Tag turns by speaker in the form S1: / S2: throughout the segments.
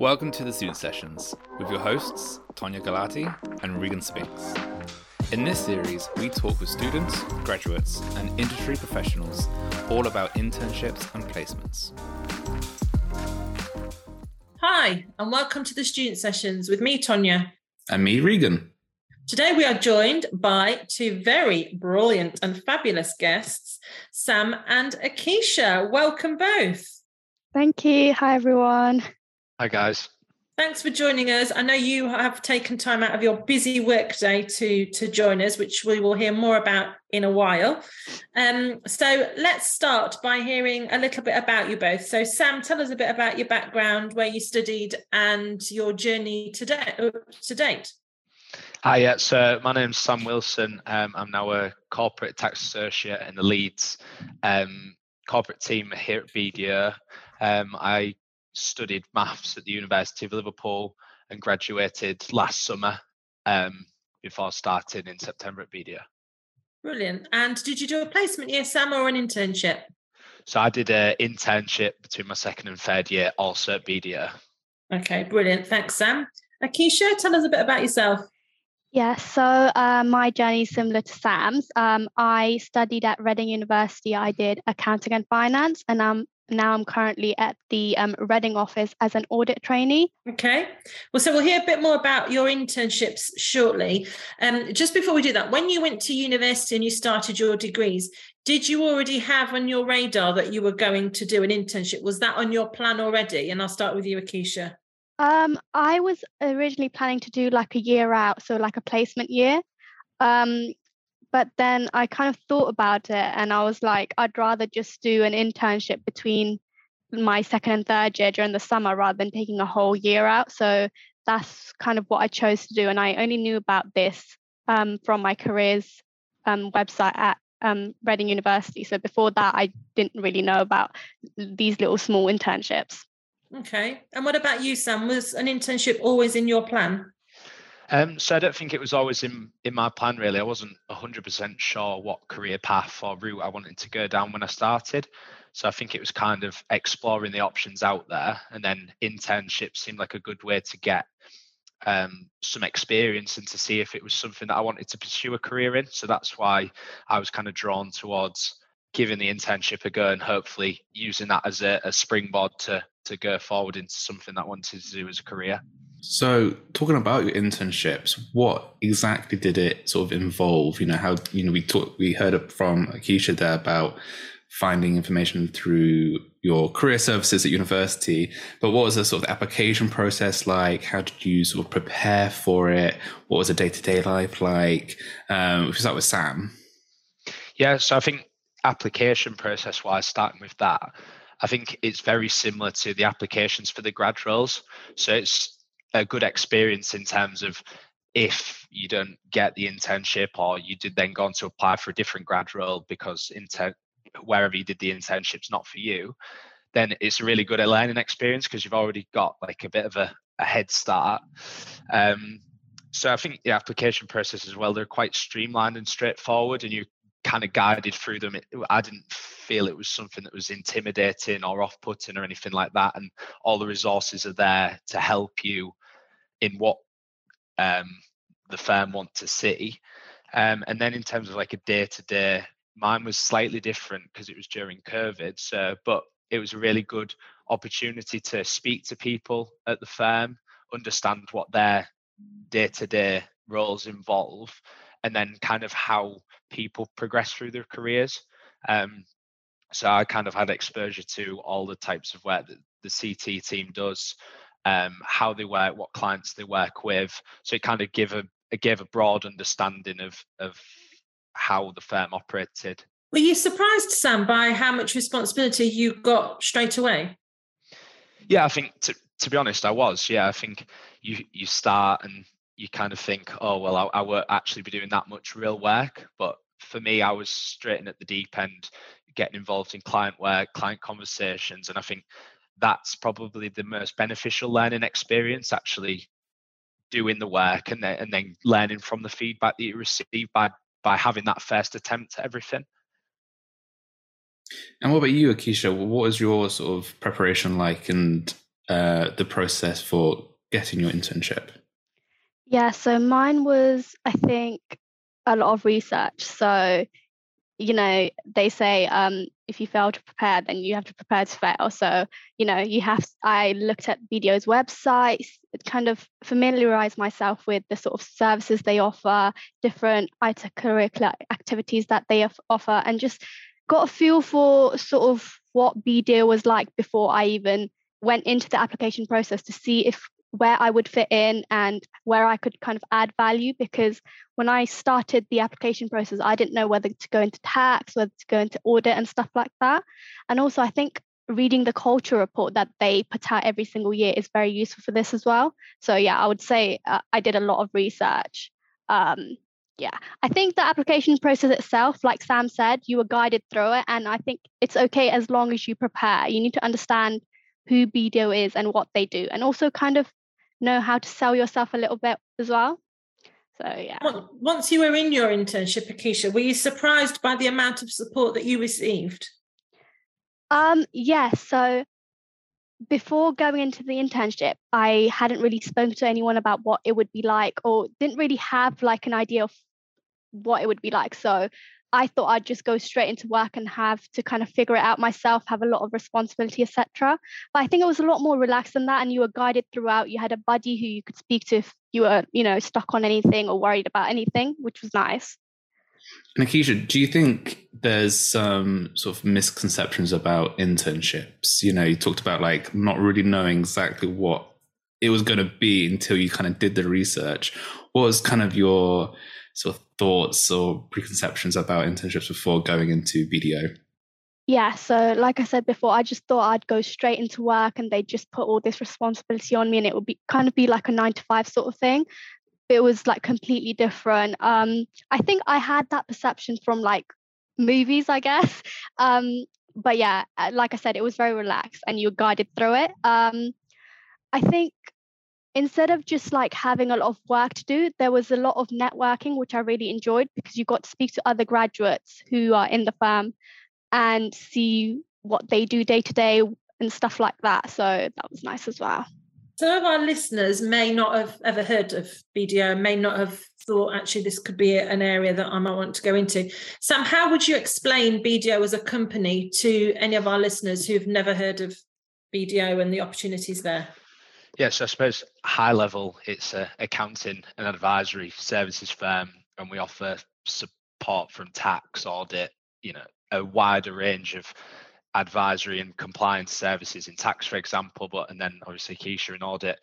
S1: Welcome to the Student Sessions with your hosts, Tonia Galati and Reagan Spinks. In this series, we talk with students, graduates, and industry professionals all about internships and placements.
S2: Hi, and welcome to the Student Sessions with me, Tonia.
S1: And me, Reagan.
S2: Today, we are joined by two very brilliant and fabulous guests, Sam and Akisha. Welcome both.
S3: Thank you. Hi, everyone.
S4: Hi, guys.
S2: Thanks for joining us. I know you have taken time out of your busy workday to to join us, which we will hear more about in a while. Um, so let's start by hearing a little bit about you both. So, Sam, tell us a bit about your background, where you studied, and your journey to, de- to date.
S4: Hi, yeah. So my name's Sam Wilson. Um, I'm now a corporate tax associate in the Leeds um, corporate team here at BDO. Um, I studied maths at the University of Liverpool and graduated last summer um, before starting in September at BDO.
S2: Brilliant. And did you do a placement year, Sam, or an internship?
S4: So I did an internship between my second and third year, also at BDO.
S2: Okay, brilliant. Thanks, Sam. Akisha, tell us a bit about yourself.
S3: Yeah, so uh, my journey is similar to Sam's. Um, I studied at Reading University. I did accounting and finance, and I'm now I'm currently at the um, Reading office as an audit trainee.
S2: Okay. Well, so we'll hear a bit more about your internships shortly. Um, just before we do that, when you went to university and you started your degrees, did you already have on your radar that you were going to do an internship? Was that on your plan already? And I'll start with you, Akisha.
S3: Um, I was originally planning to do like a year out, so like a placement year. Um, but then I kind of thought about it and I was like, I'd rather just do an internship between my second and third year during the summer rather than taking a whole year out. So that's kind of what I chose to do. And I only knew about this um, from my careers um, website at um, Reading University. So before that, I didn't really know about these little small internships.
S2: Okay. And what about you, Sam? Was an internship always in your plan?
S4: Um, so I don't think it was always in in my plan really. I wasn't hundred percent sure what career path or route I wanted to go down when I started. So I think it was kind of exploring the options out there, and then internship seemed like a good way to get um, some experience and to see if it was something that I wanted to pursue a career in. So that's why I was kind of drawn towards giving the internship a go and hopefully using that as a, a springboard to to go forward into something that I wanted to do as a career.
S1: So, talking about your internships, what exactly did it sort of involve? You know, how you know we talked, we heard from Akisha there about finding information through your career services at university, but what was the sort of application process like? How did you sort of prepare for it? What was the day to day life like? Um, if we start with Sam.
S4: Yeah, so I think application process wise, starting with that, I think it's very similar to the applications for the grad roles. So it's a good experience in terms of if you don't get the internship or you did then go on to apply for a different grad role because inter- wherever you did the internship's not for you then it's a really good learning experience because you've already got like a bit of a, a head start. Um, so i think the application process as well they're quite streamlined and straightforward and you kind of guided through them. It, I didn't feel it was something that was intimidating or off putting or anything like that. And all the resources are there to help you in what um, the firm want to see. Um, and then in terms of like a day to day, mine was slightly different because it was during COVID. So, but it was a really good opportunity to speak to people at the firm, understand what their day to day roles involve, and then kind of how people progress through their careers. Um, so I kind of had exposure to all the types of work that the CT team does, um, how they work, what clients they work with. So it kind of gave a it gave a broad understanding of of how the firm operated.
S2: Were you surprised, Sam, by how much responsibility you got straight away?
S4: Yeah, I think to to be honest, I was. Yeah, I think you you start and you kind of think, oh well, I, I won't actually be doing that much real work. But for me, I was straight in at the deep end, getting involved in client work, client conversations, and I think that's probably the most beneficial learning experience. Actually, doing the work and then and then learning from the feedback that you receive by by having that first attempt at everything.
S1: And what about you, Akisha? What was your sort of preparation like, and uh, the process for getting your internship?
S3: Yeah, so mine was, I think, a lot of research. So, you know, they say um, if you fail to prepare, then you have to prepare to fail. So, you know, you have, I looked at BDO's websites, kind of familiarize myself with the sort of services they offer, different IT curricular activities that they offer, and just got a feel for sort of what BDO was like before I even went into the application process to see if where I would fit in and where I could kind of add value because when I started the application process, I didn't know whether to go into tax, whether to go into audit and stuff like that. And also, I think reading the culture report that they put out every single year is very useful for this as well. So, yeah, I would say uh, I did a lot of research. Um, yeah, I think the application process itself, like Sam said, you were guided through it. And I think it's okay as long as you prepare. You need to understand who BDO is and what they do, and also kind of know how to sell yourself a little bit as well. So yeah.
S2: Once you were in your internship, Akisha, were you surprised by the amount of support that you received?
S3: Um, yes. Yeah, so before going into the internship, I hadn't really spoken to anyone about what it would be like, or didn't really have like an idea of what it would be like. So I thought I'd just go straight into work and have to kind of figure it out myself, have a lot of responsibility, etc. But I think it was a lot more relaxed than that, and you were guided throughout. You had a buddy who you could speak to if you were, you know, stuck on anything or worried about anything, which was nice.
S1: Nakisha, do you think there's some sort of misconceptions about internships? You know, you talked about like not really knowing exactly what it was going to be until you kind of did the research. What was kind of your sort of thoughts or preconceptions about internships before going into BDO?
S3: Yeah, so like I said before, I just thought I'd go straight into work and they'd just put all this responsibility on me and it would be kind of be like a nine to five sort of thing. It was like completely different. Um, I think I had that perception from like movies, I guess. Um, but yeah, like I said, it was very relaxed and you're guided through it. Um, I think instead of just like having a lot of work to do, there was a lot of networking, which I really enjoyed because you got to speak to other graduates who are in the firm and see what they do day to day and stuff like that. So that was nice as well.
S2: Some of our listeners may not have ever heard of BDO, may not have thought actually this could be an area that I might want to go into. Sam, how would you explain BDO as a company to any of our listeners who've never heard of BDO and the opportunities there?
S4: Yeah, so I suppose high level, it's a accounting and advisory services firm, and we offer support from tax, audit, you know, a wider range of advisory and compliance services in tax, for example. But and then obviously Keisha and audit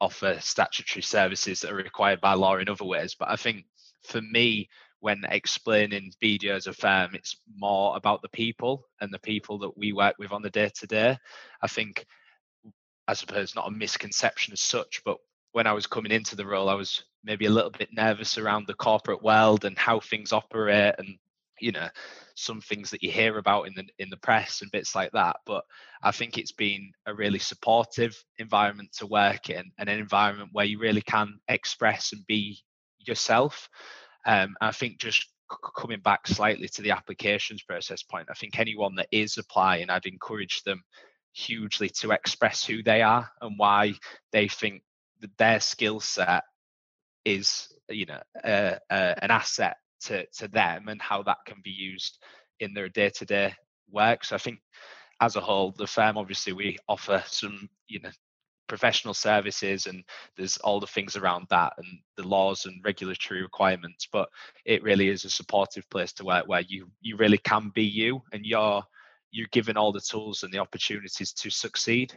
S4: offer statutory services that are required by law in other ways. But I think for me, when explaining BDO as a firm, it's more about the people and the people that we work with on the day to day. I think I suppose not a misconception as such, but when I was coming into the role, I was maybe a little bit nervous around the corporate world and how things operate and you know some things that you hear about in the in the press and bits like that. But i think it's been a really supportive environment to work in and an environment where you really can express and be yourself. Um, i think just coming back slightly to the applications process point i think anyone that is applying i'd encourage them hugely to express who they are and why they think that their skill set is you know uh, uh, an asset to to them and how that can be used in their day-to-day work. So i think as a whole the firm obviously we offer some you know professional services and there's all the things around that and the laws and regulatory requirements but it really is a supportive place to work where you you really can be you and you're you're given all the tools and the opportunities to succeed.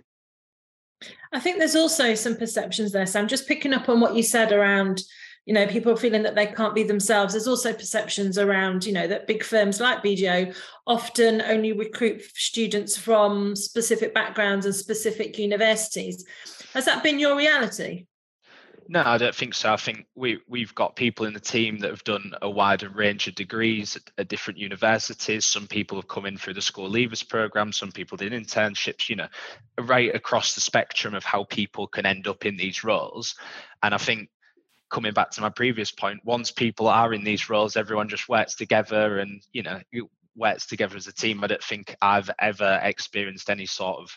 S2: I think there's also some perceptions there. So I'm just picking up on what you said around, you know, people feeling that they can't be themselves. There's also perceptions around, you know, that big firms like BDO often only recruit students from specific backgrounds and specific universities. Has that been your reality?
S4: No, I don't think so. I think we we've got people in the team that have done a wider range of degrees at, at, different universities. Some people have come in through the school leavers program. Some people did internships. You know, right across the spectrum of how people can end up in these roles. And I think coming back to my previous point, once people are in these roles, everyone just works together, and you know, works together as a team. I don't think I've ever experienced any sort of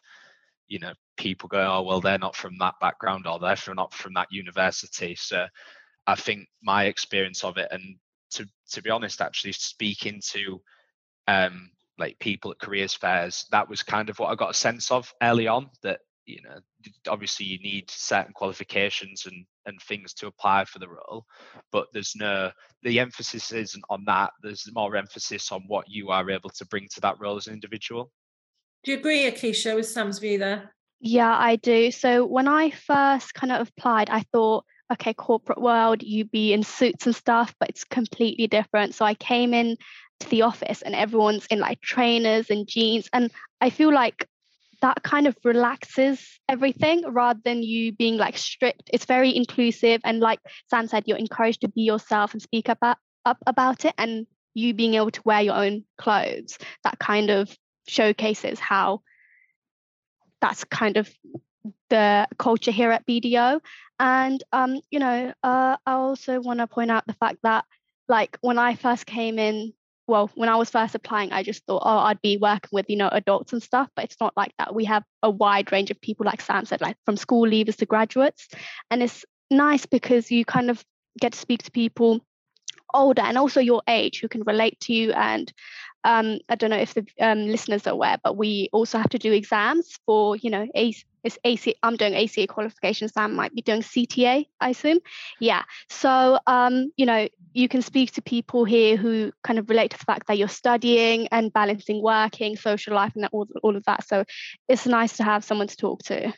S4: you know people go oh well they're not from that background or they're from not from that university. So i think my experience of it and to to be honest actually speaking to um like people at careers fairs that was kind of what i got a sense of early on that you know obviously you need certain qualifications and and things to apply for the role but there's no the emphasis isn't on that. There's more emphasis on what you are able to bring to that role as an individual
S2: do you agree akisha with sam's view there
S3: yeah i do so when i first kind of applied i thought okay corporate world you be in suits and stuff but it's completely different so i came in to the office and everyone's in like trainers and jeans and i feel like that kind of relaxes everything rather than you being like strict. It's very inclusive. And like Sam said, you're encouraged to be yourself and speak about, up about it. And you being able to wear your own clothes, that kind of showcases how that's kind of the culture here at BDO. And, um, you know, uh, I also want to point out the fact that like when I first came in well, when I was first applying, I just thought, oh, I'd be working with, you know, adults and stuff, but it's not like that. We have a wide range of people, like Sam said, like from school leavers to graduates. And it's nice because you kind of get to speak to people older and also your age who can relate to you and um, I don't know if the um, listeners are aware, but we also have to do exams for, you know, a, it's AC, I'm doing ACA qualifications. Sam might be doing CTA, I assume. Yeah. So, um, you know, you can speak to people here who kind of relate to the fact that you're studying and balancing working, social life, and all, all of that. So it's nice to have someone to talk to.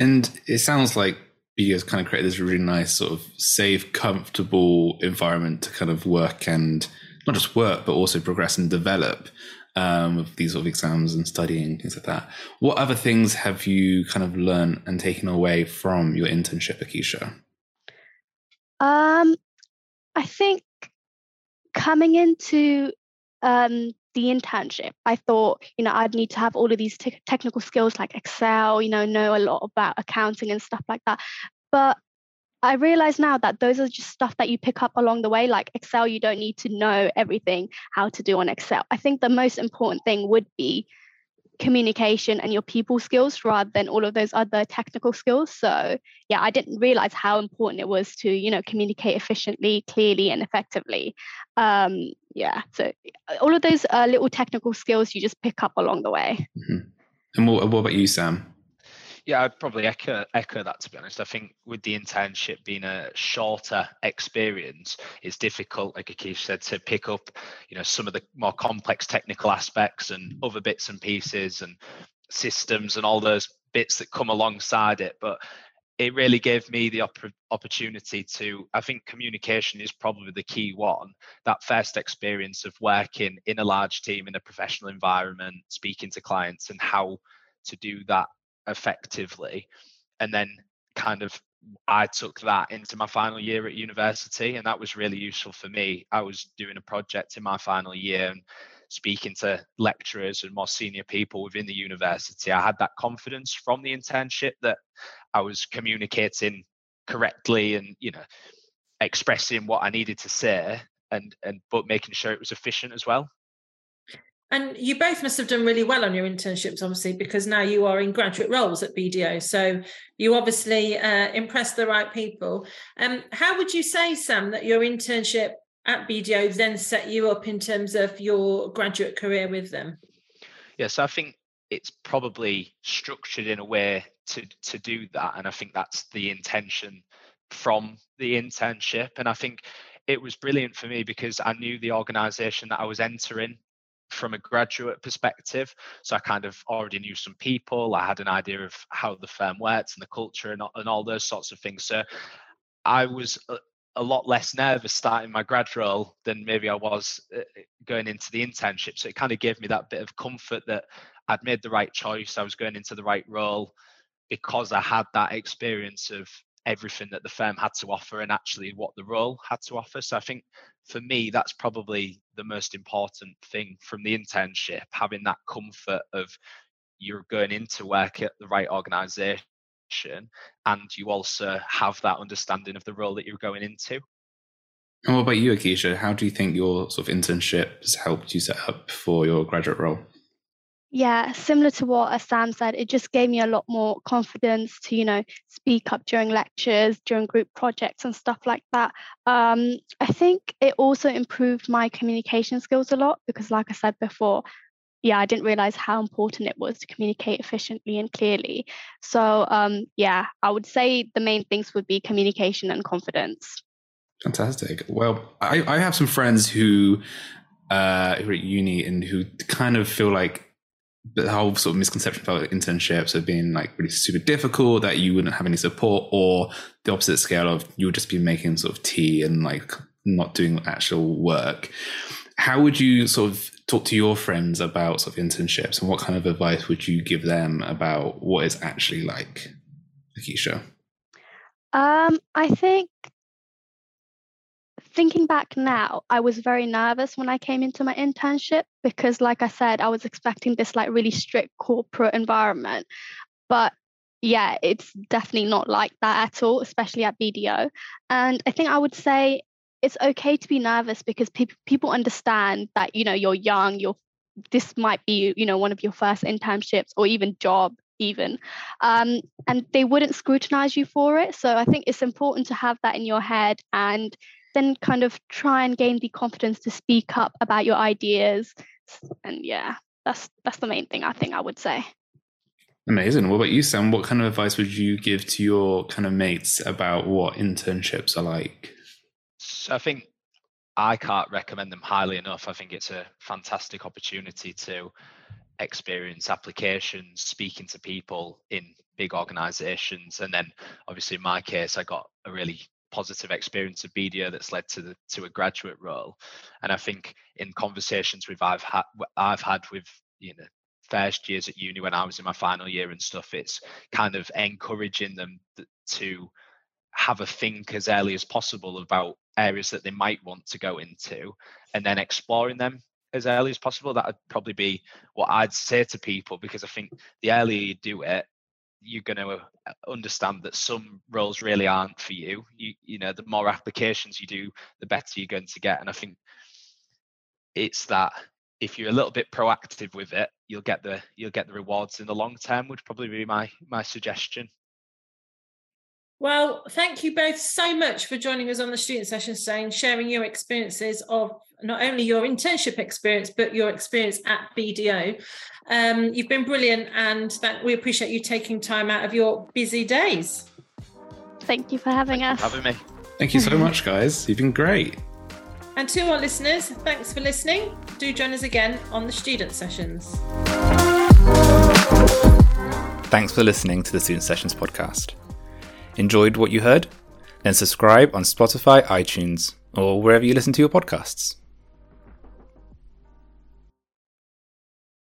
S1: And it sounds like you guys kind of created this really nice sort of safe, comfortable environment to kind of work and not just work, but also progress and develop um, with these sort of exams and studying, things like that. What other things have you kind of learned and taken away from your internship, Akisha?
S3: Um, I think coming into um, the internship, I thought, you know, I'd need to have all of these te- technical skills like Excel, you know, know a lot about accounting and stuff like that. But I realize now that those are just stuff that you pick up along the way. Like Excel, you don't need to know everything how to do on Excel. I think the most important thing would be communication and your people skills rather than all of those other technical skills. So yeah, I didn't realize how important it was to, you know, communicate efficiently, clearly, and effectively. Um, yeah, so all of those uh, little technical skills you just pick up along the way.
S1: Mm-hmm. And what, what about you, Sam?
S4: Yeah, I'd probably echo echo that to be honest. I think with the internship being a shorter experience, it's difficult, like Akish said, to pick up, you know, some of the more complex technical aspects and other bits and pieces and systems and all those bits that come alongside it. But it really gave me the op- opportunity to i think communication is probably the key one that first experience of working in a large team in a professional environment speaking to clients and how to do that effectively and then kind of I took that into my final year at university, and that was really useful for me. I was doing a project in my final year and speaking to lecturers and more senior people within the university. I had that confidence from the internship that I was communicating correctly and you know expressing what I needed to say and and but making sure it was efficient as well.
S2: And you both must have done really well on your internships, obviously, because now you are in graduate roles at BDO. So you obviously uh, impressed the right people. Um, how would you say, Sam, that your internship at BDO then set you up in terms of your graduate career with them?
S4: Yes, I think it's probably structured in a way to to do that, and I think that's the intention from the internship. And I think it was brilliant for me because I knew the organisation that I was entering from a graduate perspective. So I kind of already knew some people. I had an idea of how the firm works and the culture and, and all those sorts of things. So I was a, a lot less nervous starting my grad role than maybe I was uh, going into the internship. So it kind of gave me that bit of comfort that I'd made the right choice. I was going into the right role because I had that experience of everything that the firm had to offer and actually what the role had to offer. So I think for me, that's probably the most important thing from the internship, having that comfort of you're going into work at the right organization and you also have that understanding of the role that you're going into.
S1: And what about you, Akisha? How do you think your sort of internship has helped you set up for your graduate role?
S3: Yeah, similar to what Sam said, it just gave me a lot more confidence to, you know, speak up during lectures, during group projects and stuff like that. Um, I think it also improved my communication skills a lot because, like I said before, yeah, I didn't realize how important it was to communicate efficiently and clearly. So, um, yeah, I would say the main things would be communication and confidence.
S1: Fantastic. Well, I, I have some friends who uh, who are at uni and who kind of feel like the whole sort of misconception about internships have been like really super difficult that you wouldn't have any support or the opposite scale of you would just be making sort of tea and like not doing actual work how would you sort of talk to your friends about sort of internships and what kind of advice would you give them about what it's actually like Akisha?
S3: Um, I think thinking back now, I was very nervous when I came into my internship because, like I said, I was expecting this like really strict corporate environment. But yeah, it's definitely not like that at all, especially at BDO. And I think I would say it's okay to be nervous because pe- people understand that you know you're young, you're this might be you know one of your first internships or even job even um, and they wouldn't scrutinize you for it so i think it's important to have that in your head and then kind of try and gain the confidence to speak up about your ideas. And yeah that's that's the main thing i think i would say.
S1: Amazing. What about you sam? What kind of advice would you give to your kind of mates about what internships are like?
S4: So i think i can't recommend them highly enough. I think it's a fantastic opportunity to experience applications speaking to people in big organizations. And then obviously in my case i got a really positive experience of BDO that's led to the to a graduate role. And I think in conversations with I've had I've had with you know first years at uni when I was in my final year and stuff, it's kind of encouraging them to have a think as early as possible about areas that they might want to go into and then exploring them as early as possible. That would probably be what I'd say to people because I think the earlier you do it, you're going to uh, understand that some roles really aren't for you. You you know, the more applications you do, the better you're going to get. And I think it's that if you're a little bit proactive with it, you'll get the you'll get the rewards in the long term. Would probably be my my suggestion.
S2: Well, thank you both so much for joining us on the student session today and sharing your experiences of not only your internship experience, but your experience at BDO. Um, you've been brilliant and that we appreciate you taking time out of your busy days.
S3: Thank you for having us.
S4: having me.
S1: Thank you so much, guys. You've been great.
S2: And to our listeners, thanks for listening. Do join us again on the student sessions.
S1: Thanks for listening to the Student Sessions podcast. Enjoyed what you heard? Then subscribe on Spotify, iTunes, or wherever you listen to your podcasts.